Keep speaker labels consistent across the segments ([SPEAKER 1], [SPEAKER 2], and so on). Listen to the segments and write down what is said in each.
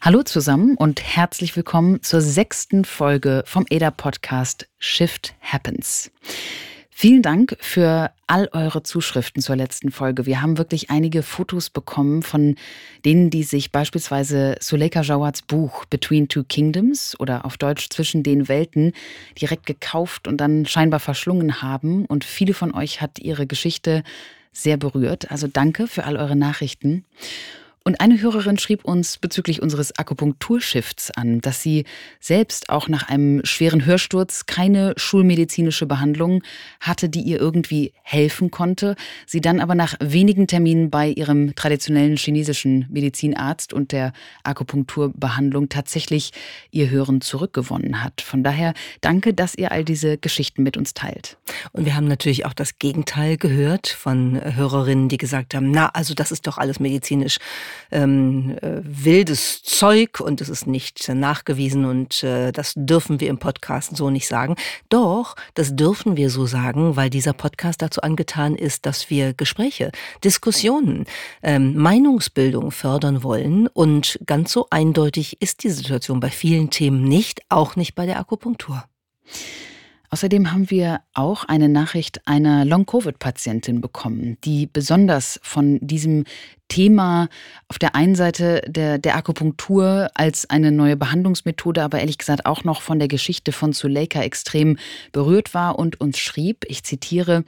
[SPEAKER 1] Hallo zusammen und herzlich willkommen zur sechsten Folge vom EDA Podcast Shift Happens. Vielen Dank für all eure Zuschriften zur letzten Folge. Wir haben wirklich einige Fotos bekommen von denen, die sich beispielsweise Suleika Jawads Buch Between Two Kingdoms oder auf Deutsch Zwischen den Welten direkt gekauft und dann scheinbar verschlungen haben. Und viele von euch hat ihre Geschichte sehr berührt. Also danke für all eure Nachrichten. Und eine Hörerin schrieb uns bezüglich unseres Akupunkturshifts an, dass sie selbst auch nach einem schweren Hörsturz keine schulmedizinische Behandlung hatte, die ihr irgendwie helfen konnte. Sie dann aber nach wenigen Terminen bei ihrem traditionellen chinesischen Medizinarzt und der Akupunkturbehandlung tatsächlich ihr Hören zurückgewonnen hat. Von daher danke, dass ihr all diese Geschichten mit uns teilt.
[SPEAKER 2] Und wir haben natürlich auch das Gegenteil gehört von Hörerinnen, die gesagt haben, na, also das ist doch alles medizinisch ähm, äh, wildes Zeug und es ist nicht nachgewiesen und äh, das dürfen wir im Podcast so nicht sagen. Doch, das dürfen wir so sagen, weil dieser Podcast dazu angetan ist, dass wir Gespräche, Diskussionen, ähm, Meinungsbildung fördern wollen und ganz so eindeutig ist die Situation bei vielen Themen nicht, auch nicht bei der Akupunktur.
[SPEAKER 1] Außerdem haben wir auch eine Nachricht einer Long-Covid-Patientin bekommen, die besonders von diesem Thema auf der einen Seite der, der Akupunktur als eine neue Behandlungsmethode, aber ehrlich gesagt auch noch von der Geschichte von Zuleika extrem berührt war und uns schrieb, ich zitiere,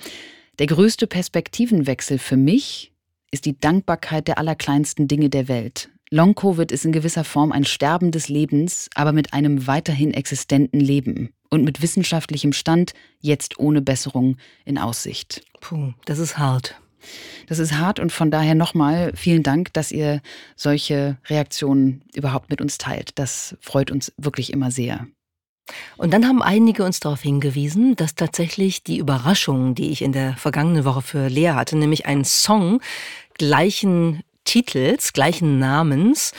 [SPEAKER 1] der größte Perspektivenwechsel für mich ist die Dankbarkeit der allerkleinsten Dinge der Welt. Long-Covid ist in gewisser Form ein Sterben des Lebens, aber mit einem weiterhin existenten Leben und mit wissenschaftlichem Stand jetzt ohne Besserung in Aussicht.
[SPEAKER 2] Puh, das ist hart.
[SPEAKER 1] Das ist hart und von daher nochmal vielen Dank, dass ihr solche Reaktionen überhaupt mit uns teilt. Das freut uns wirklich immer sehr.
[SPEAKER 2] Und dann haben einige uns darauf hingewiesen, dass tatsächlich die Überraschung, die ich in der vergangenen Woche für Lea hatte, nämlich einen Song gleichen Titels, gleichen Namens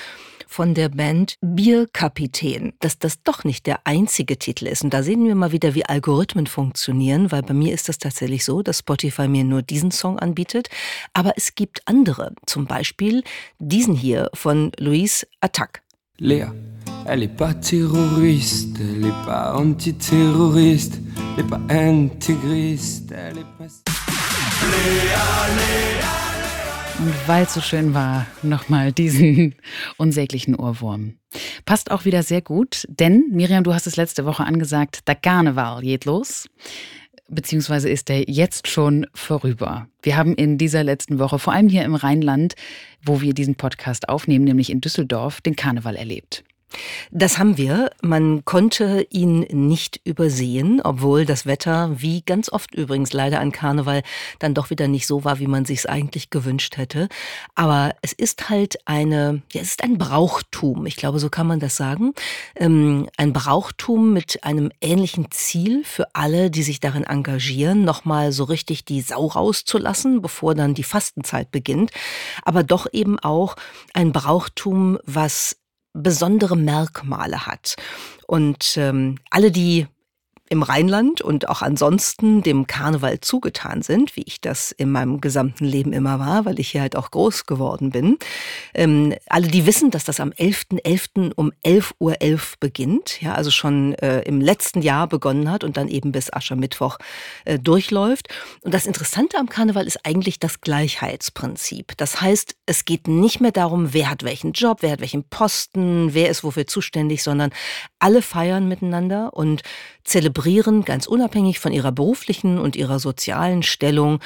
[SPEAKER 2] von der Band Bierkapitän, dass das doch nicht der einzige Titel ist. Und da sehen wir mal wieder, wie Algorithmen funktionieren, weil bei mir ist das tatsächlich so, dass Spotify mir nur diesen Song anbietet. Aber es gibt andere, zum Beispiel diesen hier von Louise Attack.
[SPEAKER 3] Lea, elle est pas terroriste, elle est pas antiterroriste, elle est pas intégriste, elle est pas... Lea,
[SPEAKER 1] Lea. Und weil es so schön war, nochmal diesen unsäglichen Ohrwurm. Passt auch wieder sehr gut, denn Miriam, du hast es letzte Woche angesagt, der Karneval geht los. Beziehungsweise ist der jetzt schon vorüber. Wir haben in dieser letzten Woche, vor allem hier im Rheinland, wo wir diesen Podcast aufnehmen, nämlich in Düsseldorf, den Karneval erlebt.
[SPEAKER 2] Das haben wir. Man konnte ihn nicht übersehen, obwohl das Wetter, wie ganz oft übrigens leider an Karneval, dann doch wieder nicht so war, wie man sich es eigentlich gewünscht hätte. Aber es ist halt eine, ja, es ist ein Brauchtum. Ich glaube, so kann man das sagen. Ähm, ein Brauchtum mit einem ähnlichen Ziel für alle, die sich darin engagieren, nochmal so richtig die Sau rauszulassen, bevor dann die Fastenzeit beginnt. Aber doch eben auch ein Brauchtum, was besondere Merkmale hat. Und ähm, alle, die im Rheinland und auch ansonsten dem Karneval zugetan sind, wie ich das in meinem gesamten Leben immer war, weil ich hier halt auch groß geworden bin. Ähm, alle, die wissen, dass das am 11.11. .11. um 11.11 Uhr .11 beginnt, ja, also schon äh, im letzten Jahr begonnen hat und dann eben bis Aschermittwoch äh, durchläuft. Und das Interessante am Karneval ist eigentlich das Gleichheitsprinzip. Das heißt, es geht nicht mehr darum, wer hat welchen Job, wer hat welchen Posten, wer ist wofür zuständig, sondern alle feiern miteinander und zelebrieren ganz unabhängig von ihrer beruflichen und ihrer sozialen Stellung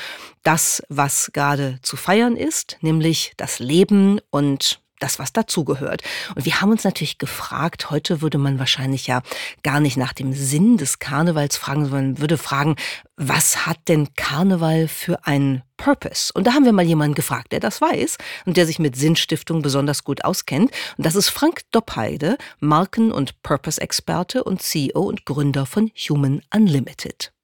[SPEAKER 2] das, was gerade zu feiern ist, nämlich das Leben und das, was dazugehört. Und wir haben uns natürlich gefragt, heute würde man wahrscheinlich ja gar nicht nach dem Sinn des Karnevals fragen, sondern würde fragen, was hat denn Karneval für einen Purpose? Und da haben wir mal jemanden gefragt, der das weiß und der sich mit Sinnstiftung besonders gut auskennt. Und das ist Frank Doppheide, Marken- und Purpose-Experte und CEO und Gründer von Human Unlimited.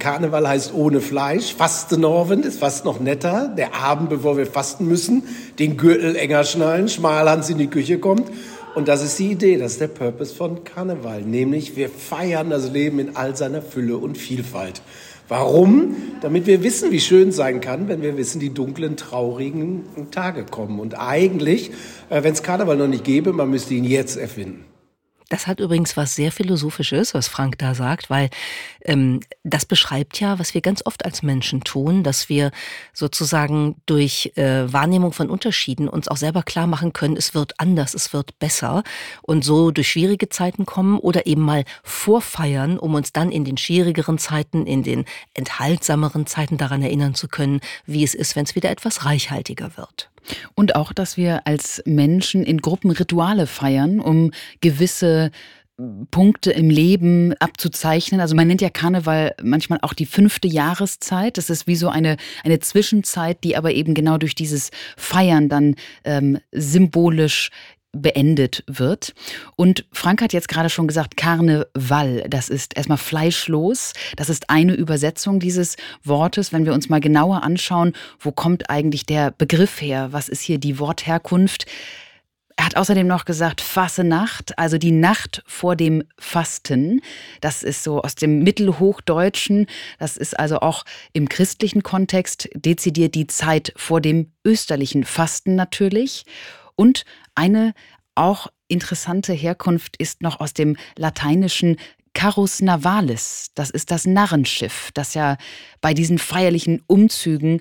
[SPEAKER 4] Karneval heißt ohne Fleisch. Fastenorven ist fast noch netter. Der Abend, bevor wir fasten müssen, den Gürtel enger schnallen, Schmalhans in die Küche kommt. Und das ist die Idee, das ist der Purpose von Karneval. Nämlich wir feiern das Leben in all seiner Fülle und Vielfalt. Warum? Damit wir wissen, wie schön sein kann, wenn wir wissen, die dunklen, traurigen Tage kommen. Und eigentlich, äh, wenn es Karneval noch nicht gäbe, man müsste ihn jetzt erfinden.
[SPEAKER 2] Das hat übrigens was sehr Philosophisches, was Frank da sagt, weil ähm, das beschreibt ja, was wir ganz oft als Menschen tun, dass wir sozusagen durch äh, Wahrnehmung von Unterschieden uns auch selber klar machen können, es wird anders, es wird besser und so durch schwierige Zeiten kommen oder eben mal vorfeiern, um uns dann in den schwierigeren Zeiten, in den enthaltsameren Zeiten daran erinnern zu können, wie es ist, wenn es wieder etwas reichhaltiger wird.
[SPEAKER 1] Und auch, dass wir als Menschen in Gruppen Rituale feiern, um gewisse Punkte im Leben abzuzeichnen. Also man nennt ja Karneval manchmal auch die fünfte Jahreszeit. Das ist wie so eine, eine Zwischenzeit, die aber eben genau durch dieses Feiern dann ähm, symbolisch beendet wird. Und Frank hat jetzt gerade schon gesagt, Karneval, das ist erstmal fleischlos. Das ist eine Übersetzung dieses Wortes. Wenn wir uns mal genauer anschauen, wo kommt eigentlich der Begriff her? Was ist hier die Wortherkunft? Er hat außerdem noch gesagt, Fasse Nacht, also die Nacht vor dem Fasten. Das ist so aus dem Mittelhochdeutschen. Das ist also auch im christlichen Kontext dezidiert die Zeit vor dem österlichen Fasten natürlich. Und eine auch interessante Herkunft ist noch aus dem lateinischen Carus Navalis, das ist das Narrenschiff, das ja bei diesen feierlichen Umzügen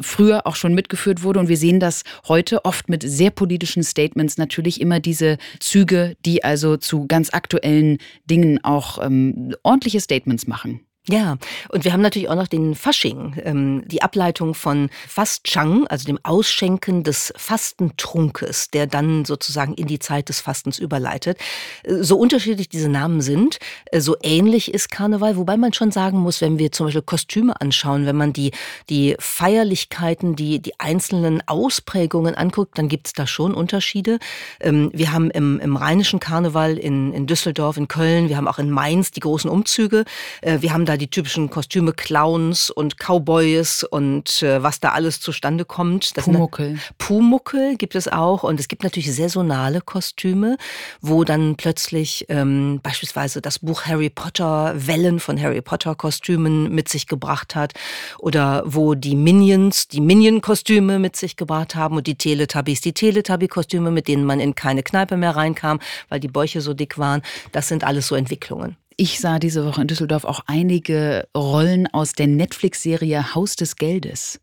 [SPEAKER 1] früher auch schon mitgeführt wurde. Und wir sehen das heute oft mit sehr politischen Statements natürlich immer diese Züge, die also zu ganz aktuellen Dingen auch ähm, ordentliche Statements machen.
[SPEAKER 2] Ja, und wir haben natürlich auch noch den Fasching, ähm, die Ableitung von Fastchang, also dem Ausschenken des Fastentrunkes, der dann sozusagen in die Zeit des Fastens überleitet. Äh, so unterschiedlich diese Namen sind, äh, so ähnlich ist Karneval, wobei man schon sagen muss, wenn wir zum Beispiel Kostüme anschauen, wenn man die, die Feierlichkeiten, die, die einzelnen Ausprägungen anguckt, dann gibt es da schon Unterschiede. Ähm, wir haben im, im rheinischen Karneval in, in Düsseldorf, in Köln, wir haben auch in Mainz die großen Umzüge, äh, wir haben da die typischen Kostüme Clowns und Cowboys und äh, was da alles zustande kommt.
[SPEAKER 1] Das Pumuckel.
[SPEAKER 2] Pumuckel gibt es auch und es gibt natürlich saisonale Kostüme, wo dann plötzlich ähm, beispielsweise das Buch Harry Potter Wellen von Harry Potter Kostümen mit sich gebracht hat oder wo die Minions die Minion-Kostüme mit sich gebracht haben und die Teletubbies die Teletubby-Kostüme, mit denen man in keine Kneipe mehr reinkam, weil die Bäuche so dick waren. Das sind alles so Entwicklungen.
[SPEAKER 1] Ich sah diese Woche in Düsseldorf auch einige Rollen aus der Netflix-Serie Haus des Geldes.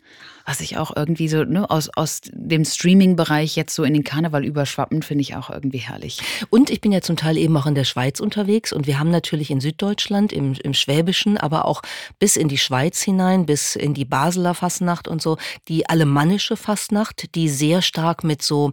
[SPEAKER 1] Was ich auch irgendwie so ne, aus, aus dem Streaming-Bereich jetzt so in den Karneval überschwappen, finde ich auch irgendwie herrlich.
[SPEAKER 2] Und ich bin ja zum Teil eben auch in der Schweiz unterwegs und wir haben natürlich in Süddeutschland, im, im Schwäbischen, aber auch bis in die Schweiz hinein, bis in die Basler Fastnacht und so, die alemannische Fastnacht, die sehr stark mit so,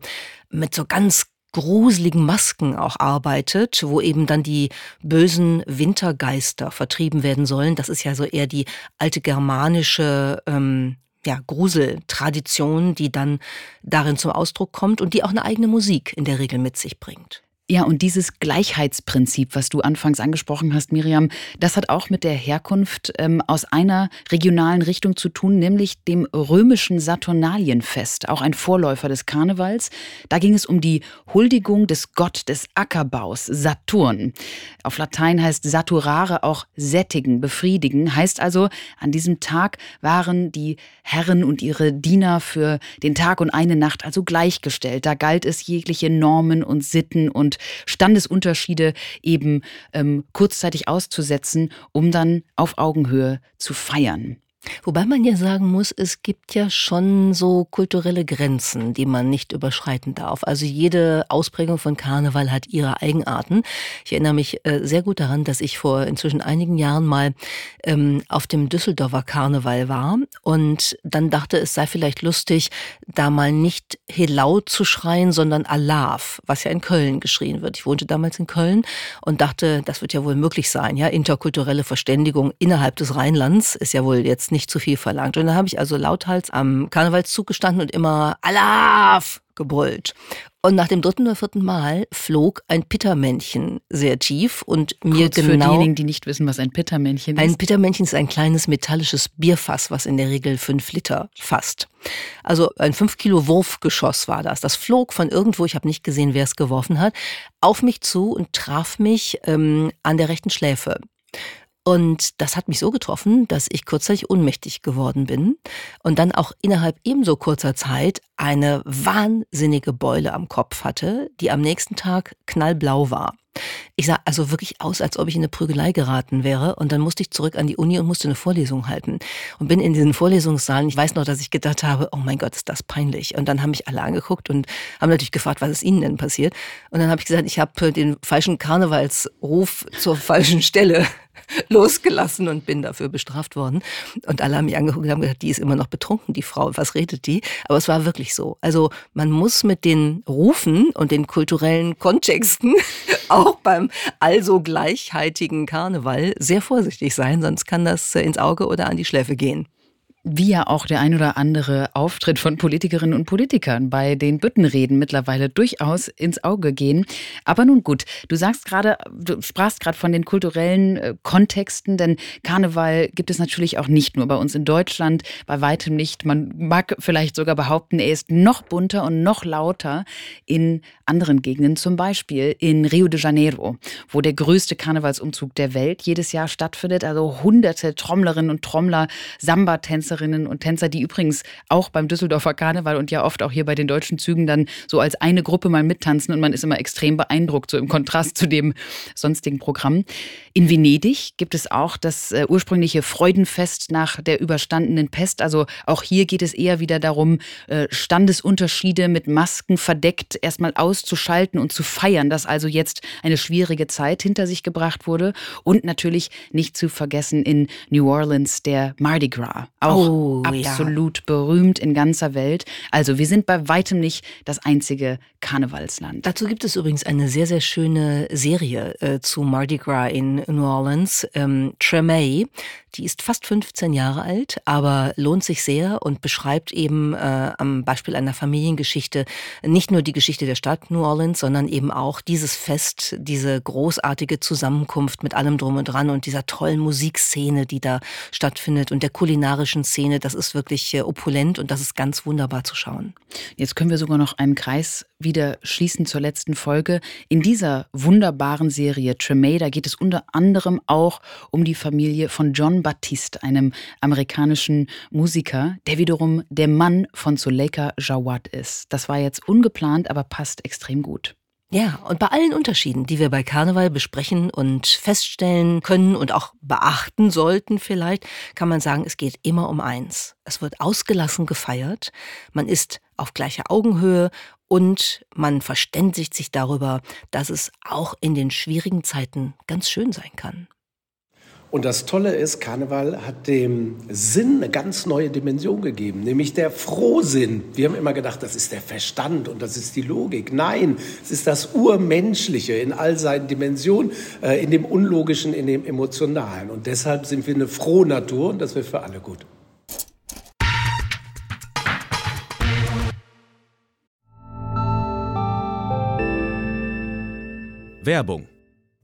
[SPEAKER 2] mit so ganz gruseligen Masken auch arbeitet, wo eben dann die bösen Wintergeister vertrieben werden sollen. Das ist ja so eher die alte germanische ähm, ja, Gruseltradition, die dann darin zum Ausdruck kommt und die auch eine eigene Musik in der Regel mit sich bringt.
[SPEAKER 1] Ja, und dieses Gleichheitsprinzip, was du anfangs angesprochen hast, Miriam, das hat auch mit der Herkunft ähm, aus einer regionalen Richtung zu tun, nämlich dem römischen Saturnalienfest, auch ein Vorläufer des Karnevals. Da ging es um die Huldigung des Gott des Ackerbaus, Saturn. Auf Latein heißt Saturare auch sättigen, befriedigen. Heißt also, an diesem Tag waren die Herren und ihre Diener für den Tag und eine Nacht also gleichgestellt. Da galt es jegliche Normen und Sitten und Standesunterschiede eben ähm, kurzzeitig auszusetzen, um dann auf Augenhöhe zu feiern.
[SPEAKER 2] Wobei man ja sagen muss, es gibt ja schon so kulturelle Grenzen, die man nicht überschreiten darf. Also jede Ausprägung von Karneval hat ihre Eigenarten. Ich erinnere mich äh, sehr gut daran, dass ich vor inzwischen einigen Jahren mal ähm, auf dem Düsseldorfer Karneval war und dann dachte, es sei vielleicht lustig, da mal nicht Helau zu schreien, sondern Alaf, was ja in Köln geschrien wird. Ich wohnte damals in Köln und dachte, das wird ja wohl möglich sein. Ja, interkulturelle Verständigung innerhalb des Rheinlands ist ja wohl jetzt nicht zu viel verlangt. Und dann habe ich also lauthals am Karnevalszug gestanden und immer Alaf gebrüllt. Und nach dem dritten oder vierten Mal flog ein Pittermännchen sehr tief und mir
[SPEAKER 1] Kurz
[SPEAKER 2] genau.
[SPEAKER 1] Für diejenigen, die nicht wissen, was ein Pittermännchen ist.
[SPEAKER 2] Ein Pittermännchen ist ein kleines metallisches Bierfass, was in der Regel fünf Liter fasst. Also ein fünf Kilo Wurfgeschoss war das. Das flog von irgendwo, ich habe nicht gesehen, wer es geworfen hat, auf mich zu und traf mich ähm, an der rechten Schläfe. Und das hat mich so getroffen, dass ich kurzzeitig ohnmächtig geworden bin und dann auch innerhalb ebenso kurzer Zeit eine wahnsinnige Beule am Kopf hatte, die am nächsten Tag knallblau war. Ich sah also wirklich aus, als ob ich in eine Prügelei geraten wäre. Und dann musste ich zurück an die Uni und musste eine Vorlesung halten. Und bin in diesen Vorlesungssaalen. Ich weiß noch, dass ich gedacht habe, oh mein Gott, ist das peinlich. Und dann haben mich alle angeguckt und haben natürlich gefragt, was ist ihnen denn passiert. Und dann habe ich gesagt, ich habe den falschen Karnevalsruf zur falschen Stelle losgelassen und bin dafür bestraft worden. Und alle haben mich angeguckt und haben gesagt, die ist immer noch betrunken, die Frau, was redet die? Aber es war wirklich so. Also man muss mit den Rufen und den kulturellen Kontexten auch beim also gleichheitigen Karneval sehr vorsichtig sein, sonst kann das ins Auge oder an die Schläfe gehen
[SPEAKER 1] wie ja auch der ein oder andere Auftritt von Politikerinnen und Politikern bei den Büttenreden mittlerweile durchaus ins Auge gehen. Aber nun gut, du sagst gerade, du sprachst gerade von den kulturellen äh, Kontexten, denn Karneval gibt es natürlich auch nicht nur bei uns in Deutschland, bei weitem nicht. Man mag vielleicht sogar behaupten, er ist noch bunter und noch lauter in anderen Gegenden, zum Beispiel in Rio de Janeiro, wo der größte Karnevalsumzug der Welt jedes Jahr stattfindet. Also hunderte Trommlerinnen und Trommler, Samba-Tänzer, Tänzerinnen und Tänzer, die übrigens auch beim Düsseldorfer Karneval und ja oft auch hier bei den deutschen Zügen dann so als eine Gruppe mal mittanzen und man ist immer extrem beeindruckt, so im Kontrast zu dem sonstigen Programm. In Venedig gibt es auch das äh, ursprüngliche Freudenfest nach der überstandenen Pest. Also auch hier geht es eher wieder darum, äh, Standesunterschiede mit Masken verdeckt erstmal auszuschalten und zu feiern, dass also jetzt eine schwierige Zeit hinter sich gebracht wurde. Und natürlich nicht zu vergessen in New Orleans der Mardi Gras. Auch oh, absolut ja. berühmt in ganzer Welt. Also wir sind bei weitem nicht das einzige Karnevalsland.
[SPEAKER 2] Dazu gibt es übrigens eine sehr, sehr schöne Serie äh, zu Mardi Gras in New Orleans. Ähm, Tremay, die ist fast 15 Jahre alt, aber lohnt sich sehr und beschreibt eben äh, am Beispiel einer Familiengeschichte nicht nur die Geschichte der Stadt New Orleans, sondern eben auch dieses Fest, diese großartige Zusammenkunft mit allem drum und dran und dieser tollen Musikszene, die da stattfindet und der kulinarischen Szene. Das ist wirklich äh, opulent und das ist ganz wunderbar zu schauen.
[SPEAKER 1] Jetzt können wir sogar noch einen Kreis wieder schließen zur letzten Folge. In dieser wunderbaren Serie Tremay, da geht es unter anderem auch um die Familie von John Baptiste, einem amerikanischen Musiker, der wiederum der Mann von Zuleika Jawad ist. Das war jetzt ungeplant, aber passt extrem gut.
[SPEAKER 2] Ja, und bei allen Unterschieden, die wir bei Karneval besprechen und feststellen können und auch beachten sollten vielleicht, kann man sagen, es geht immer um eins. Es wird ausgelassen gefeiert, man ist auf gleicher Augenhöhe und man verständigt sich darüber, dass es auch in den schwierigen Zeiten ganz schön sein kann.
[SPEAKER 4] Und das Tolle ist, Karneval hat dem Sinn eine ganz neue Dimension gegeben, nämlich der Frohsinn. Wir haben immer gedacht, das ist der Verstand und das ist die Logik. Nein, es ist das Urmenschliche in all seinen Dimensionen, äh, in dem Unlogischen, in dem Emotionalen. Und deshalb sind wir eine frohe Natur und das wäre für alle gut.
[SPEAKER 5] Werbung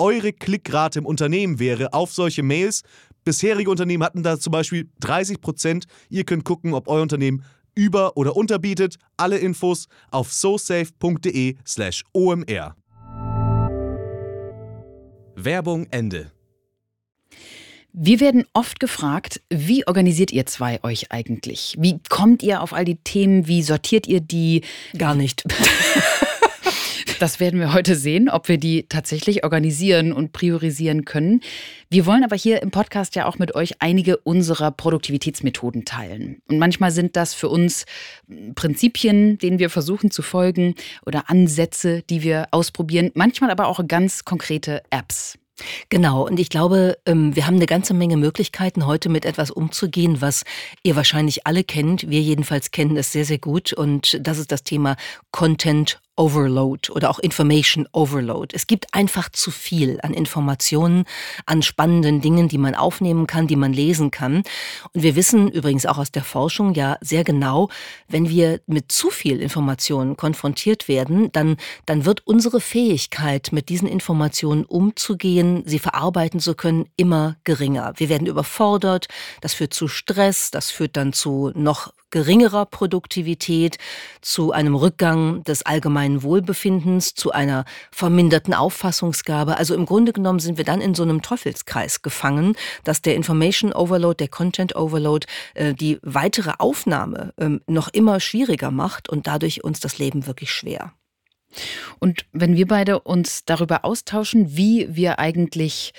[SPEAKER 5] eure Klickrate im Unternehmen wäre auf solche Mails. Bisherige Unternehmen hatten da zum Beispiel 30 Prozent. Ihr könnt gucken, ob euer Unternehmen über- oder unterbietet. Alle Infos auf sosafe.de/slash omr. Werbung Ende.
[SPEAKER 1] Wir werden oft gefragt, wie organisiert ihr zwei euch eigentlich? Wie kommt ihr auf all die Themen? Wie sortiert ihr die?
[SPEAKER 2] Gar nicht.
[SPEAKER 1] Das werden wir heute sehen, ob wir die tatsächlich organisieren und priorisieren können. Wir wollen aber hier im Podcast ja auch mit euch einige unserer Produktivitätsmethoden teilen. Und manchmal sind das für uns Prinzipien, denen wir versuchen zu folgen oder Ansätze, die wir ausprobieren. Manchmal aber auch ganz konkrete Apps.
[SPEAKER 2] Genau, und ich glaube, ähm, wir haben eine ganze Menge Möglichkeiten, heute mit etwas umzugehen, was ihr wahrscheinlich alle kennt. Wir jedenfalls kennen es sehr, sehr gut. Und das ist das Thema Content Overload oder auch Information Overload. Es gibt einfach zu viel an Informationen, an spannenden Dingen, die man aufnehmen kann, die man lesen kann. Und wir wissen übrigens auch aus der Forschung ja sehr genau, wenn wir mit zu viel Informationen konfrontiert werden, dann, dann wird unsere Fähigkeit, mit diesen Informationen umzugehen, sie verarbeiten zu können, immer geringer. Wir werden überfordert, das führt zu Stress, das führt dann zu noch geringerer Produktivität, zu einem Rückgang des allgemeinen Wohlbefindens, zu einer verminderten Auffassungsgabe. Also im Grunde genommen sind wir dann in so einem Teufelskreis gefangen, dass der Information Overload, der Content Overload äh, die weitere Aufnahme äh, noch immer schwieriger macht und dadurch uns das Leben wirklich schwer.
[SPEAKER 1] Und wenn wir beide uns darüber austauschen, wie wir eigentlich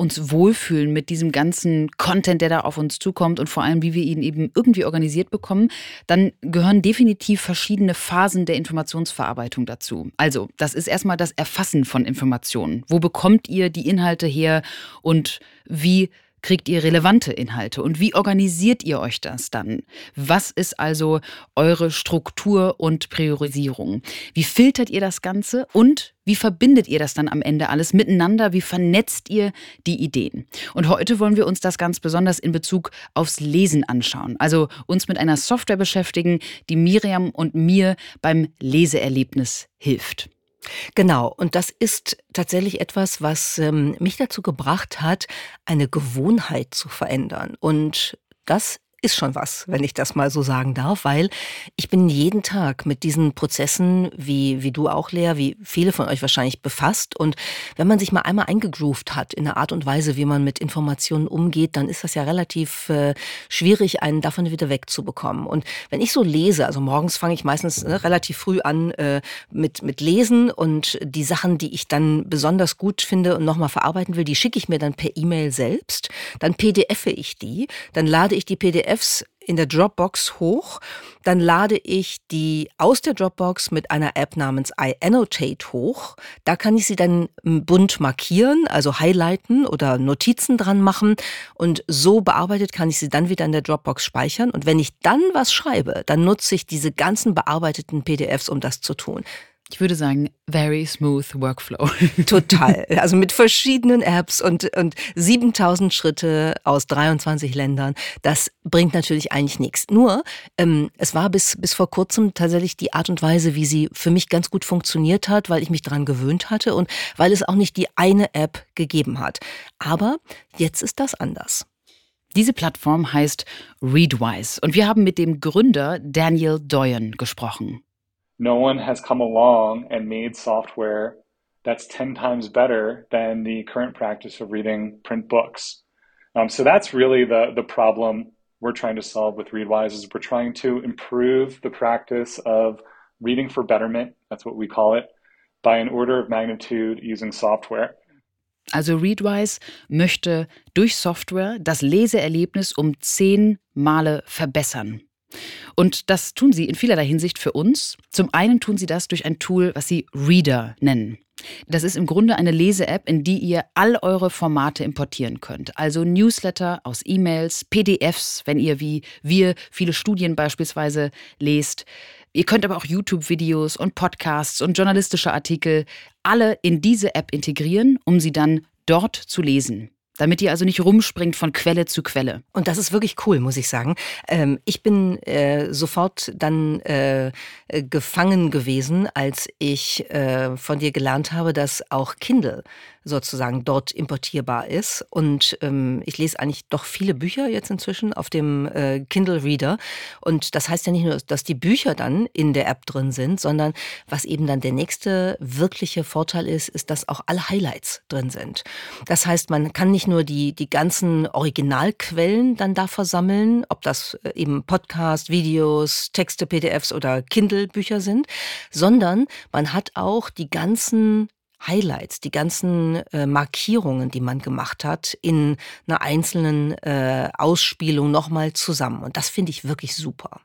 [SPEAKER 1] uns wohlfühlen mit diesem ganzen Content, der da auf uns zukommt und vor allem, wie wir ihn eben irgendwie organisiert bekommen, dann gehören definitiv verschiedene Phasen der Informationsverarbeitung dazu. Also, das ist erstmal das Erfassen von Informationen. Wo bekommt ihr die Inhalte her und wie kriegt ihr relevante Inhalte und wie organisiert ihr euch das dann? Was ist also eure Struktur und Priorisierung? Wie filtert ihr das Ganze und wie verbindet ihr das dann am Ende alles miteinander? Wie vernetzt ihr die Ideen? Und heute wollen wir uns das ganz besonders in Bezug aufs Lesen anschauen. Also uns mit einer Software beschäftigen, die Miriam und mir beim Leseerlebnis hilft.
[SPEAKER 2] Genau, und das ist tatsächlich etwas, was ähm, mich dazu gebracht hat, eine Gewohnheit zu verändern. Und das ist schon was, wenn ich das mal so sagen darf, weil ich bin jeden Tag mit diesen Prozessen, wie, wie du auch, Lea, wie viele von euch wahrscheinlich befasst. Und wenn man sich mal einmal eingegroovt hat in der Art und Weise, wie man mit Informationen umgeht, dann ist das ja relativ äh, schwierig, einen davon wieder wegzubekommen. Und wenn ich so lese, also morgens fange ich meistens ne, relativ früh an äh, mit, mit Lesen und die Sachen, die ich dann besonders gut finde und nochmal verarbeiten will, die schicke ich mir dann per E-Mail selbst. Dann PDF ich die, dann lade ich die PDF PDFs in der Dropbox hoch, dann lade ich die aus der Dropbox mit einer App namens iAnnotate hoch. Da kann ich sie dann bunt markieren, also highlighten oder Notizen dran machen und so bearbeitet kann ich sie dann wieder in der Dropbox speichern und wenn ich dann was schreibe, dann nutze ich diese ganzen bearbeiteten PDFs, um das zu tun.
[SPEAKER 1] Ich würde sagen, very smooth Workflow.
[SPEAKER 2] Total. Also mit verschiedenen Apps und, und 7000 Schritte aus 23 Ländern. Das bringt natürlich eigentlich nichts. Nur, ähm, es war bis, bis vor kurzem tatsächlich die Art und Weise, wie sie für mich ganz gut funktioniert hat, weil ich mich daran gewöhnt hatte und weil es auch nicht die eine App gegeben hat. Aber jetzt ist das anders.
[SPEAKER 1] Diese Plattform heißt Readwise und wir haben mit dem Gründer Daniel Doyen gesprochen.
[SPEAKER 6] No one has come along and made software that's 10 times better than the current practice of reading print books. Um, so that's really the, the problem we're trying to solve with Readwise is we're trying to improve the practice of reading for betterment, that's what we call it, by an order of magnitude using software.
[SPEAKER 1] Also Readwise möchte durch Software das Leseerlebnis um zehn Male verbessern. Und das tun sie in vielerlei Hinsicht für uns. Zum einen tun sie das durch ein Tool, was sie Reader nennen. Das ist im Grunde eine Lese-App, in die ihr all eure Formate importieren könnt. Also Newsletter aus E-Mails, PDFs, wenn ihr wie wir viele Studien beispielsweise lest. Ihr könnt aber auch YouTube-Videos und Podcasts und journalistische Artikel alle in diese App integrieren, um sie dann dort zu lesen damit ihr also nicht rumspringt von Quelle zu Quelle.
[SPEAKER 2] Und das ist wirklich cool, muss ich sagen. Ähm, ich bin äh, sofort dann äh, gefangen gewesen, als ich äh, von dir gelernt habe, dass auch Kindle sozusagen dort importierbar ist. Und ähm, ich lese eigentlich doch viele Bücher jetzt inzwischen auf dem äh, Kindle Reader. Und das heißt ja nicht nur, dass die Bücher dann in der App drin sind, sondern was eben dann der nächste wirkliche Vorteil ist, ist, dass auch alle Highlights drin sind. Das heißt, man kann nicht nur die, die ganzen Originalquellen dann da versammeln, ob das äh, eben Podcast, Videos, Texte, PDFs oder Kindle-Bücher sind, sondern man hat auch die ganzen Highlights, die ganzen äh, Markierungen, die man gemacht hat, in einer einzelnen äh, Ausspielung nochmal zusammen. Und das finde ich wirklich super.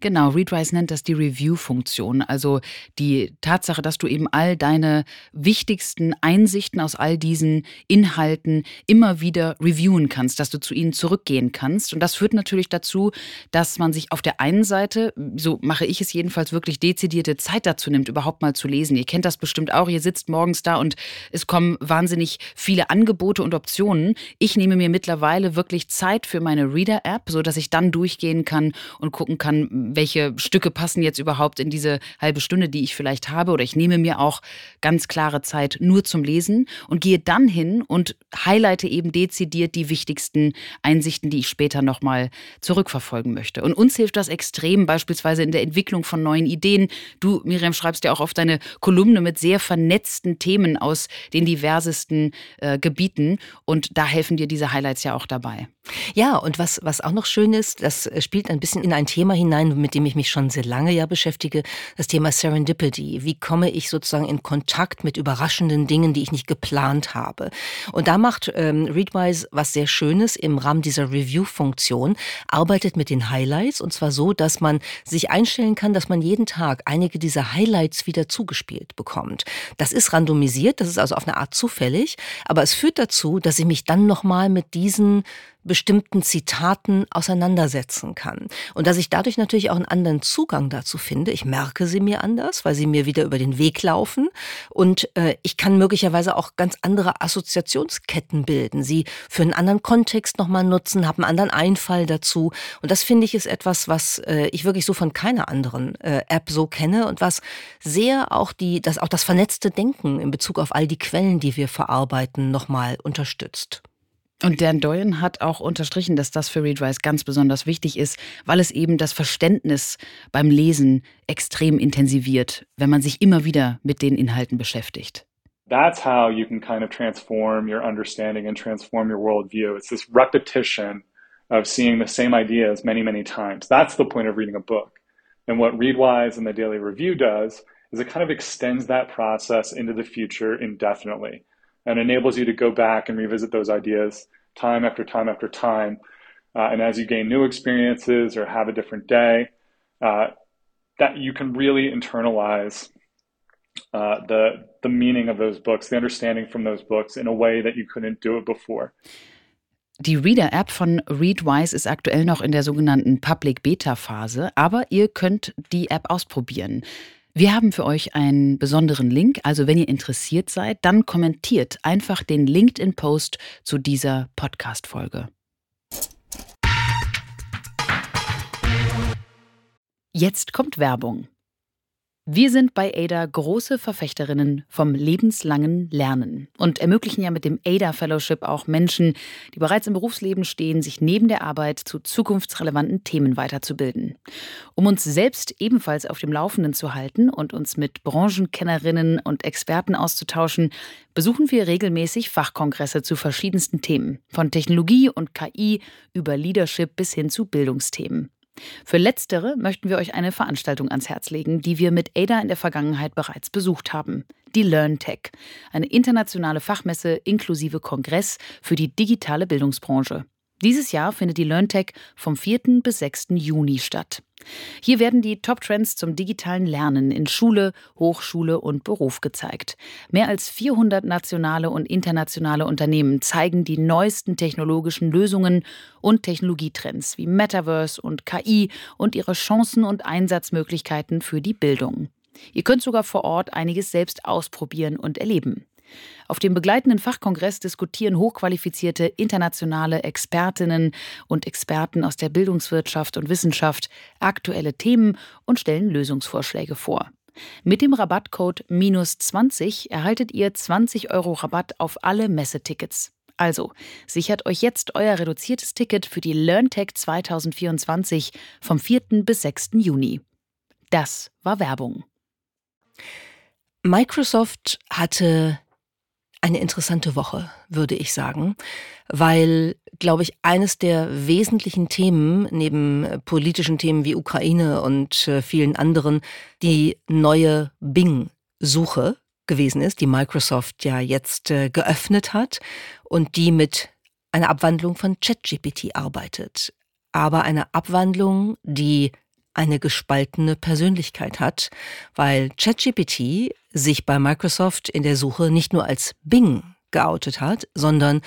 [SPEAKER 1] Genau, Readwise nennt das die Review-Funktion, also die Tatsache, dass du eben all deine wichtigsten Einsichten aus all diesen Inhalten immer wieder reviewen kannst, dass du zu ihnen zurückgehen kannst. Und das führt natürlich dazu, dass man sich auf der einen Seite, so mache ich es jedenfalls, wirklich dezidierte Zeit dazu nimmt, überhaupt mal zu lesen. Ihr kennt das bestimmt auch, ihr sitzt morgens da und es kommen wahnsinnig viele Angebote und Optionen. Ich nehme mir mittlerweile wirklich Zeit für meine Reader-App, sodass ich dann durchgehen kann und gucken kann, welche Stücke passen jetzt überhaupt in diese halbe Stunde, die ich vielleicht habe. Oder ich nehme mir auch ganz klare Zeit nur zum Lesen und gehe dann hin und highlighte eben dezidiert die wichtigsten Einsichten, die ich später nochmal zurückverfolgen möchte. Und uns hilft das extrem, beispielsweise in der Entwicklung von neuen Ideen. Du, Miriam, schreibst ja auch auf deine Kolumne mit sehr vernetzten Themen aus den diversesten äh, Gebieten. Und da helfen dir diese Highlights ja auch dabei.
[SPEAKER 2] Ja, und was, was auch noch schön ist, das spielt ein bisschen in ein Thema hinein, mit dem ich mich schon sehr lange ja beschäftige, das Thema Serendipity. Wie komme ich sozusagen in Kontakt mit überraschenden Dingen, die ich nicht geplant habe? Und da macht ähm, Readwise was sehr Schönes im Rahmen dieser Review-Funktion, arbeitet mit den Highlights und zwar so, dass man sich einstellen kann, dass man jeden Tag einige dieser Highlights wieder zugespielt bekommt. Das ist randomisiert, das ist also auf eine Art zufällig, aber es führt dazu, dass ich mich dann nochmal mit diesen bestimmten Zitaten auseinandersetzen kann. Und dass ich dadurch natürlich auch einen anderen Zugang dazu finde. Ich merke sie mir anders, weil sie mir wieder über den Weg laufen. Und äh, ich kann möglicherweise auch ganz andere Assoziationsketten bilden, sie für einen anderen Kontext nochmal nutzen, habe einen anderen Einfall dazu. Und das finde ich ist etwas, was äh, ich wirklich so von keiner anderen äh, App so kenne und was sehr auch die, das auch das vernetzte Denken in Bezug auf all die Quellen, die wir verarbeiten, nochmal unterstützt.
[SPEAKER 1] Und Dan Doyen hat auch unterstrichen, dass das für Readwise ganz besonders wichtig ist, weil es eben das Verständnis beim Lesen extrem intensiviert, wenn man sich immer wieder mit den Inhalten beschäftigt.
[SPEAKER 6] That's how you can kind of transform your understanding and transform your worldview. It's this repetition of seeing the same ideas many, many times. That's the point of reading a book. And what Readwise and the Daily Review does is it kind of extends that process into the future indefinitely. And enables you to go back and revisit those ideas time after time after time. Uh, and as you gain new experiences or have a different day, uh, that you can really internalize uh, the the meaning of those books, the understanding from those books in a way that you couldn't do it before.
[SPEAKER 1] Die Reader-App von Readwise ist aktuell noch in der sogenannten Public Beta-Phase, aber ihr könnt die App ausprobieren. Wir haben für euch einen besonderen Link, also wenn ihr interessiert seid, dann kommentiert einfach den LinkedIn-Post zu dieser Podcast-Folge. Jetzt kommt Werbung. Wir sind bei ADA große Verfechterinnen vom lebenslangen Lernen und ermöglichen ja mit dem ADA Fellowship auch Menschen, die bereits im Berufsleben stehen, sich neben der Arbeit zu zukunftsrelevanten Themen weiterzubilden. Um uns selbst ebenfalls auf dem Laufenden zu halten und uns mit Branchenkennerinnen und Experten auszutauschen, besuchen wir regelmäßig Fachkongresse zu verschiedensten Themen, von Technologie und KI über Leadership bis hin zu Bildungsthemen. Für letztere möchten wir euch eine Veranstaltung ans Herz legen, die wir mit ADA in der Vergangenheit bereits besucht haben. Die LearnTech, eine internationale Fachmesse inklusive Kongress für die digitale Bildungsbranche. Dieses Jahr findet die LearnTech vom 4. bis 6. Juni statt. Hier werden die Top-Trends zum digitalen Lernen in Schule, Hochschule und Beruf gezeigt. Mehr als 400 nationale und internationale Unternehmen zeigen die neuesten technologischen Lösungen und Technologietrends wie Metaverse und KI und ihre Chancen und Einsatzmöglichkeiten für die Bildung. Ihr könnt sogar vor Ort einiges selbst ausprobieren und erleben. Auf dem begleitenden Fachkongress diskutieren hochqualifizierte internationale Expertinnen und Experten aus der Bildungswirtschaft und Wissenschaft aktuelle Themen und stellen Lösungsvorschläge vor. Mit dem Rabattcode minus 20 erhaltet ihr 20 Euro Rabatt auf alle Messetickets. Also, sichert euch jetzt euer reduziertes Ticket für die LearnTech 2024 vom 4. bis 6. Juni. Das war Werbung.
[SPEAKER 2] Microsoft hatte eine interessante Woche, würde ich sagen, weil, glaube ich, eines der wesentlichen Themen neben politischen Themen wie Ukraine und äh, vielen anderen die neue Bing-Suche gewesen ist, die Microsoft ja jetzt äh, geöffnet hat und die mit einer Abwandlung von ChatGPT arbeitet. Aber eine Abwandlung, die eine gespaltene Persönlichkeit hat, weil ChatGPT sich bei Microsoft in der Suche nicht nur als Bing geoutet hat, sondern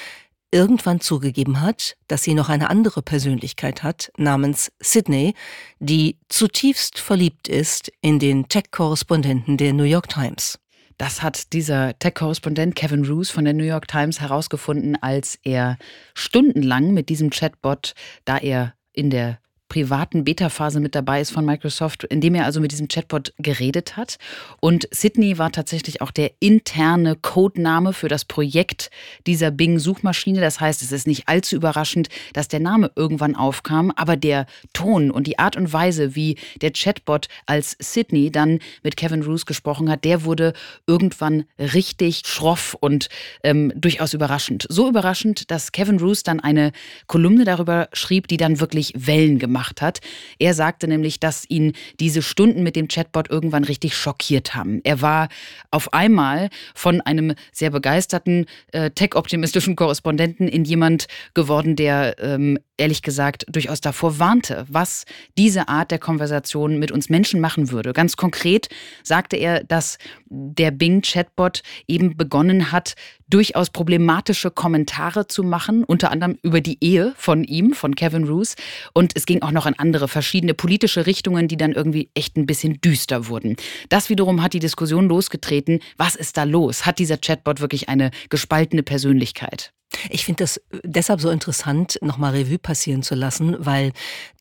[SPEAKER 2] irgendwann zugegeben hat, dass sie noch eine andere Persönlichkeit hat, namens Sydney, die zutiefst verliebt ist in den Tech-Korrespondenten der New York Times.
[SPEAKER 1] Das hat dieser Tech-Korrespondent Kevin Roos von der New York Times herausgefunden, als er stundenlang mit diesem Chatbot, da er in der privaten Beta-Phase mit dabei ist von Microsoft, in dem er also mit diesem Chatbot geredet hat. Und Sydney war tatsächlich auch der interne Codename für das Projekt dieser Bing-Suchmaschine. Das heißt, es ist nicht allzu überraschend, dass der Name irgendwann aufkam, aber der Ton und die Art und Weise, wie der Chatbot als Sydney dann mit Kevin Roos gesprochen hat, der wurde irgendwann richtig schroff und ähm, durchaus überraschend. So überraschend, dass Kevin Roos dann eine Kolumne darüber schrieb, die dann wirklich Wellen gemacht gemacht hat. Er sagte nämlich, dass ihn diese Stunden mit dem Chatbot irgendwann richtig schockiert haben. Er war auf einmal von einem sehr begeisterten, äh, tech-optimistischen Korrespondenten in jemand geworden, der ähm, ehrlich gesagt durchaus davor warnte, was diese Art der Konversation mit uns Menschen machen würde. Ganz konkret sagte er, dass der Bing-Chatbot eben begonnen hat, durchaus problematische Kommentare zu machen, unter anderem über die Ehe von ihm, von Kevin Roos. Und es ging auch noch in andere verschiedene politische Richtungen, die dann irgendwie echt ein bisschen düster wurden. Das wiederum hat die Diskussion losgetreten. Was ist da los? Hat dieser Chatbot wirklich eine gespaltene Persönlichkeit?
[SPEAKER 2] Ich finde das äh, deshalb so interessant, nochmal Revue passieren zu lassen, weil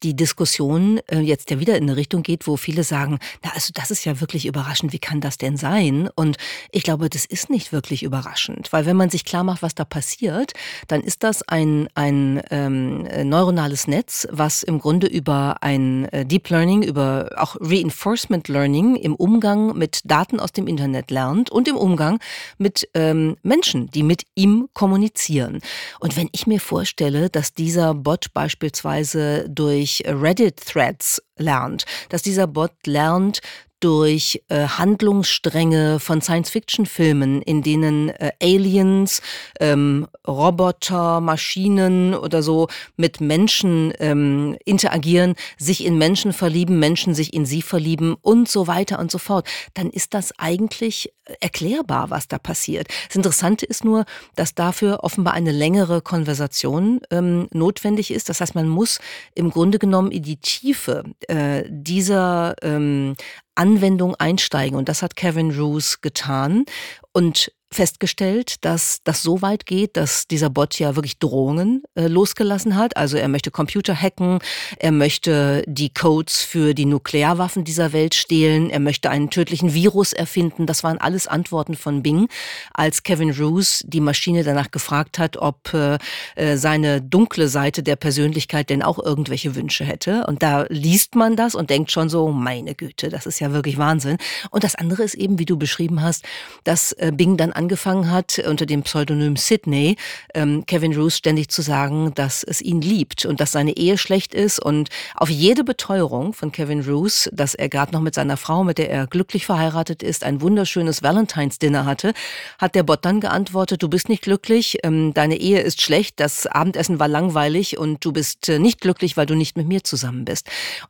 [SPEAKER 2] die Diskussion äh, jetzt ja wieder in eine Richtung geht, wo viele sagen, na also das ist ja wirklich überraschend, wie kann das denn sein? Und ich glaube, das ist nicht wirklich überraschend, weil wenn man sich klar macht, was da passiert, dann ist das ein, ein ähm, neuronales Netz, was im Grunde über ein äh, Deep Learning, über auch Reinforcement Learning im Umgang mit Daten aus dem Internet lernt und im Umgang mit ähm, Menschen, die mit ihm kommunizieren passieren. Und wenn ich mir vorstelle, dass dieser Bot beispielsweise durch Reddit-Threads lernt, dass dieser Bot lernt, durch äh, Handlungsstränge von Science-Fiction-Filmen, in denen äh, Aliens, ähm, Roboter, Maschinen oder so mit Menschen ähm, interagieren, sich in Menschen verlieben, Menschen sich in sie verlieben und so weiter und so fort, dann ist das eigentlich erklärbar, was da passiert. Das Interessante ist nur, dass dafür offenbar eine längere Konversation ähm, notwendig ist. Das heißt, man muss im Grunde genommen in die Tiefe äh, dieser ähm, Anwendung einsteigen. Und das hat Kevin Roos getan. Und festgestellt, dass das so weit geht, dass dieser Bot ja wirklich Drohungen äh, losgelassen hat. Also er möchte Computer hacken, er möchte die Codes für die Nuklearwaffen dieser Welt stehlen, er möchte einen tödlichen Virus erfinden. Das waren alles Antworten von Bing, als Kevin Roos die Maschine danach gefragt hat, ob äh, äh, seine dunkle Seite der Persönlichkeit denn auch irgendwelche Wünsche hätte. Und da liest man das und denkt schon so, meine Güte, das ist ja wirklich Wahnsinn. Und das andere ist eben, wie du beschrieben hast, dass äh, Bing dann angefangen hat, unter dem Pseudonym Sidney, ähm, Kevin Roos ständig zu sagen, dass es ihn liebt und dass seine Ehe schlecht ist. Und auf jede Beteuerung von Kevin Roos, dass er gerade noch mit seiner Frau, mit der er glücklich verheiratet ist, ein wunderschönes Valentine's Dinner hatte, hat der Bot dann geantwortet, du bist nicht glücklich, ähm, deine Ehe ist schlecht, das Abendessen war langweilig und du bist äh, nicht glücklich, weil du nicht mit mir zusammen bist.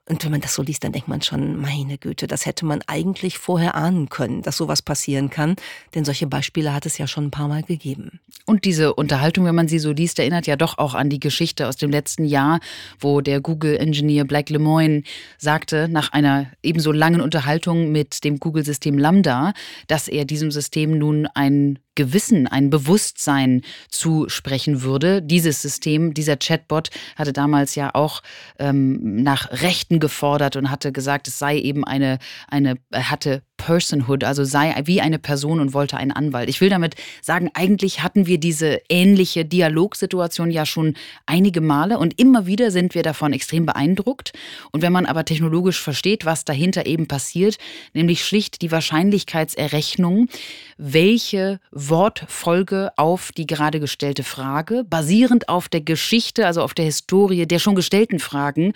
[SPEAKER 2] Und wenn man das so liest, dann denkt man schon, meine Güte, das hätte man eigentlich vorher ahnen können, dass sowas passieren kann. Denn solche Beispiele Beispiele hat es ja schon ein paar Mal gegeben.
[SPEAKER 1] Und diese Unterhaltung, wenn man sie so liest, erinnert ja doch auch an die Geschichte aus dem letzten Jahr, wo der Google-Ingenieur Blake Lemoine sagte, nach einer ebenso langen Unterhaltung mit dem Google-System Lambda, dass er diesem System nun ein Gewissen, ein Bewusstsein zusprechen würde. Dieses System, dieser Chatbot hatte damals ja auch ähm, nach Rechten gefordert und hatte gesagt, es sei eben eine, eine hatte Personhood, also sei wie eine Person und wollte einen Anwalt. Ich will damit sagen, eigentlich hatten wir diese ähnliche Dialogsituation ja schon einige Male und immer wieder sind wir davon extrem beeindruckt. Und wenn man aber technologisch versteht, was dahinter eben passiert, nämlich schlicht die Wahrscheinlichkeitserrechnung, welche Wortfolge auf die gerade gestellte Frage, basierend auf der Geschichte, also auf der Historie der schon gestellten Fragen,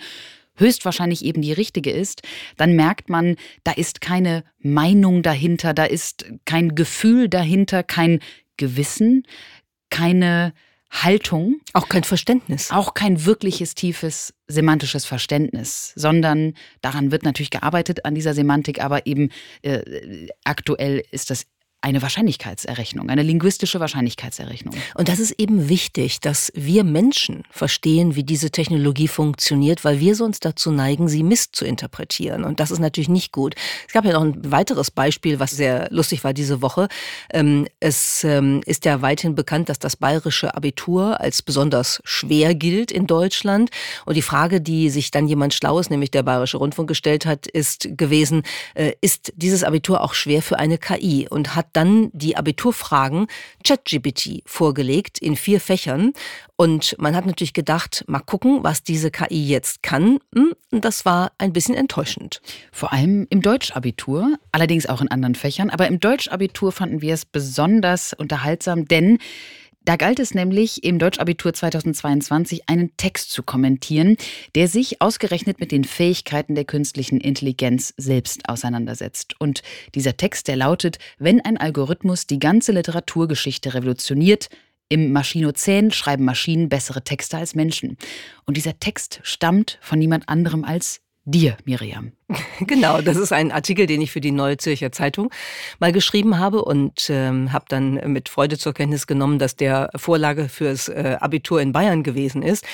[SPEAKER 1] höchstwahrscheinlich eben die richtige ist, dann merkt man, da ist keine Meinung dahinter, da ist kein Gefühl dahinter, kein Gewissen, keine Haltung.
[SPEAKER 2] Auch kein Verständnis.
[SPEAKER 1] Auch kein wirkliches tiefes semantisches Verständnis, sondern daran wird natürlich gearbeitet an dieser Semantik, aber eben äh, aktuell ist das eine Wahrscheinlichkeitserrechnung, eine linguistische Wahrscheinlichkeitserrechnung.
[SPEAKER 2] Und das ist eben wichtig, dass wir Menschen verstehen, wie diese Technologie funktioniert, weil wir sonst dazu neigen, sie misszuinterpretieren. Und das ist natürlich nicht gut. Es gab ja noch ein weiteres Beispiel, was sehr lustig war diese Woche. Ähm, es ähm, ist ja weithin bekannt, dass das bayerische Abitur als besonders schwer gilt in Deutschland. Und die Frage, die sich dann jemand Schlaues, nämlich der Bayerische Rundfunk gestellt hat, ist gewesen, äh, ist dieses Abitur auch schwer für eine KI? Und hat dann die Abiturfragen ChatGPT vorgelegt in vier Fächern. Und man hat natürlich gedacht, mal gucken, was diese KI jetzt kann. Hm, das war ein bisschen enttäuschend.
[SPEAKER 1] Vor allem im Deutschabitur, allerdings auch in anderen Fächern. Aber im Deutschabitur fanden wir es besonders unterhaltsam, denn da galt es nämlich im Deutschabitur 2022 einen Text zu kommentieren, der sich ausgerechnet mit den Fähigkeiten der künstlichen Intelligenz selbst auseinandersetzt. Und dieser Text, der lautet, wenn ein Algorithmus die ganze Literaturgeschichte revolutioniert, im Maschinozän schreiben Maschinen bessere Texte als Menschen. Und dieser Text stammt von niemand anderem als dir, Miriam.
[SPEAKER 2] Genau, das ist ein Artikel, den ich für die Neue Zürcher Zeitung mal geschrieben habe und ähm, habe dann mit Freude zur Kenntnis genommen, dass der Vorlage fürs äh, Abitur in Bayern gewesen ist.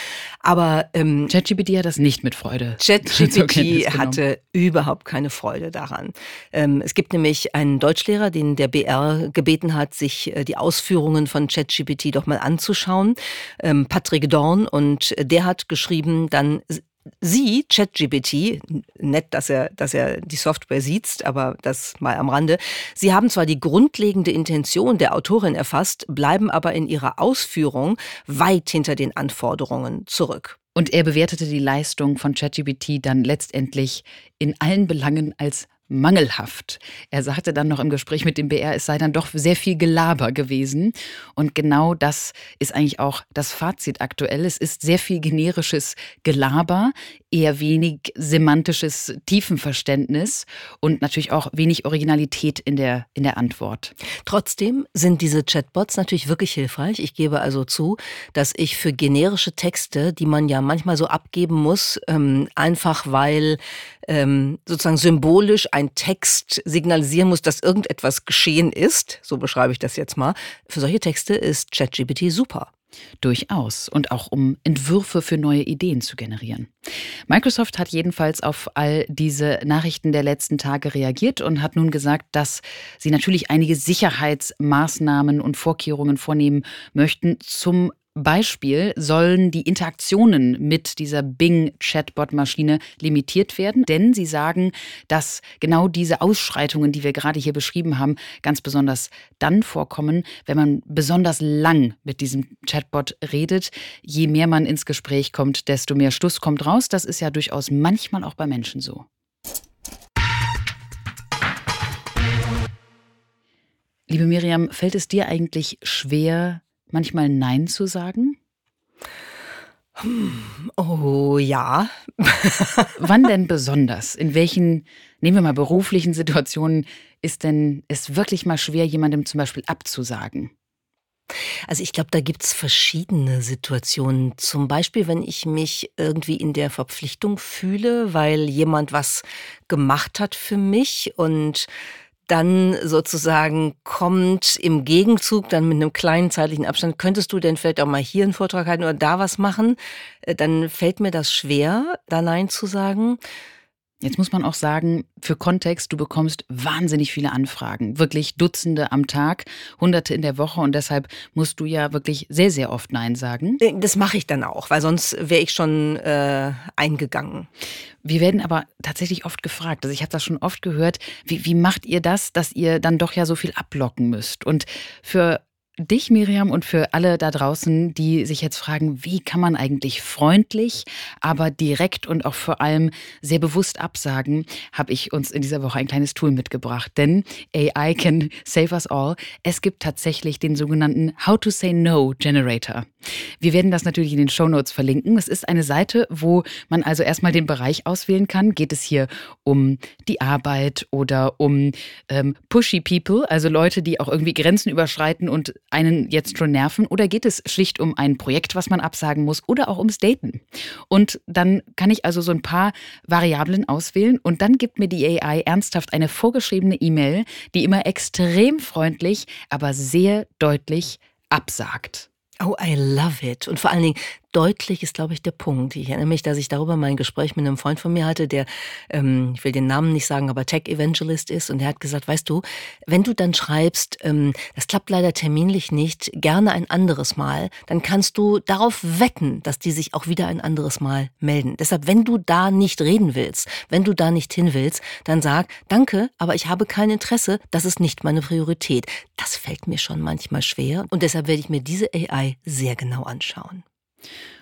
[SPEAKER 2] Aber
[SPEAKER 1] ähm, ChatGPT hat das nicht mit Freude.
[SPEAKER 2] ChatGPT hatte überhaupt keine Freude daran. Ähm, es gibt nämlich einen Deutschlehrer, den der BR gebeten hat, sich äh, die Ausführungen von ChatGPT doch mal anzuschauen. Ähm, Patrick Dorn und der hat geschrieben, dann Sie, ChatGPT, nett, dass er, dass er die Software sieht, aber das mal am Rande. Sie haben zwar die grundlegende Intention der Autorin erfasst, bleiben aber in ihrer Ausführung weit hinter den Anforderungen zurück.
[SPEAKER 1] Und er bewertete die Leistung von ChatGPT dann letztendlich in allen Belangen als mangelhaft. Er sagte dann noch im Gespräch mit dem BR, es sei dann doch sehr viel Gelaber gewesen. Und genau das ist eigentlich auch das Fazit aktuell. Es ist sehr viel generisches Gelaber, eher wenig semantisches Tiefenverständnis und natürlich auch wenig Originalität in der, in der Antwort.
[SPEAKER 2] Trotzdem sind diese Chatbots natürlich wirklich hilfreich. Ich gebe also zu, dass ich für generische Texte, die man ja manchmal so abgeben muss, ähm, einfach weil ähm, sozusagen symbolisch ein Text signalisieren muss, dass irgendetwas geschehen ist, so beschreibe ich das jetzt mal, für solche Texte ist ChatGPT super.
[SPEAKER 1] Durchaus. Und auch um Entwürfe für neue Ideen zu generieren. Microsoft hat jedenfalls auf all diese Nachrichten der letzten Tage reagiert und hat nun gesagt, dass sie natürlich einige Sicherheitsmaßnahmen und Vorkehrungen vornehmen möchten zum Beispiel sollen die Interaktionen mit dieser Bing-Chatbot-Maschine limitiert werden, denn sie sagen, dass genau diese Ausschreitungen, die wir gerade hier beschrieben haben, ganz besonders dann vorkommen, wenn man besonders lang mit diesem Chatbot redet. Je mehr man ins Gespräch kommt, desto mehr Stuss kommt raus. Das ist ja durchaus manchmal auch bei Menschen so. Liebe Miriam, fällt es dir eigentlich schwer, manchmal Nein zu sagen?
[SPEAKER 2] Oh ja.
[SPEAKER 1] Wann denn besonders? In welchen, nehmen wir mal beruflichen Situationen, ist denn es wirklich mal schwer, jemandem zum Beispiel abzusagen?
[SPEAKER 2] Also ich glaube, da gibt es verschiedene Situationen. Zum Beispiel, wenn ich mich irgendwie in der Verpflichtung fühle, weil jemand was gemacht hat für mich und dann sozusagen kommt im Gegenzug dann mit einem kleinen zeitlichen Abstand, könntest du denn vielleicht auch mal hier einen Vortrag halten oder da was machen, äh, dann fällt mir das schwer, da Nein zu sagen.
[SPEAKER 1] Jetzt muss man auch sagen, für Kontext, du bekommst wahnsinnig viele Anfragen, wirklich Dutzende am Tag, Hunderte in der Woche und deshalb musst du ja wirklich sehr, sehr oft Nein sagen.
[SPEAKER 2] Äh, das mache ich dann auch, weil sonst wäre ich schon äh, eingegangen.
[SPEAKER 1] Wir werden aber tatsächlich oft gefragt, also ich habe das schon oft gehört, wie, wie macht ihr das, dass ihr dann doch ja so viel ablocken müsst? Und für dich, Miriam, und für alle da draußen, die sich jetzt fragen, wie kann man eigentlich freundlich, aber direkt und auch vor allem sehr bewusst absagen, habe ich uns in dieser Woche ein kleines Tool mitgebracht. Denn AI can save us all. Es gibt tatsächlich den sogenannten How to Say No Generator. Wir werden das natürlich in den Show Notes verlinken. Es ist eine Seite, wo man also erstmal den Bereich auswählen kann. Geht es hier um die Arbeit oder um ähm, pushy People, also Leute, die auch irgendwie Grenzen überschreiten und einen jetzt schon nerven? Oder geht es schlicht um ein Projekt, was man absagen muss oder auch ums Daten? Und dann kann ich also so ein paar Variablen auswählen und dann gibt mir die AI ernsthaft eine vorgeschriebene E-Mail, die immer extrem freundlich, aber sehr deutlich absagt.
[SPEAKER 2] Oh, I love it. Und vor allen Dingen, deutlich ist, glaube ich, der Punkt. Ich erinnere mich, dass ich darüber mein Gespräch mit einem Freund von mir hatte, der, ähm, ich will den Namen nicht sagen, aber Tech-Evangelist ist. Und der hat gesagt, weißt du, wenn du dann schreibst, ähm, das klappt leider terminlich nicht, gerne ein anderes Mal, dann kannst du darauf wetten, dass die sich auch wieder ein anderes Mal melden. Deshalb, wenn du da nicht reden willst, wenn du da nicht hin willst, dann sag, danke, aber ich habe kein Interesse, das ist nicht meine Priorität. Das fällt mir schon manchmal schwer und deshalb werde ich mir diese AI sehr genau anschauen.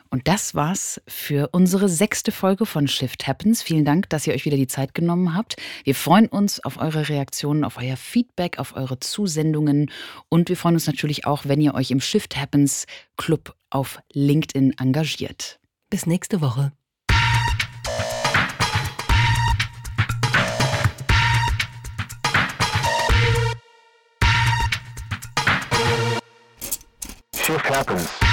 [SPEAKER 1] Und das war's für unsere sechste Folge von Shift Happens. Vielen Dank, dass ihr euch wieder die Zeit genommen habt. Wir freuen uns auf eure Reaktionen, auf euer Feedback, auf eure Zusendungen und wir freuen uns natürlich auch, wenn ihr euch im Shift Happens Club auf LinkedIn engagiert.
[SPEAKER 2] Bis nächste Woche. Shift Happens.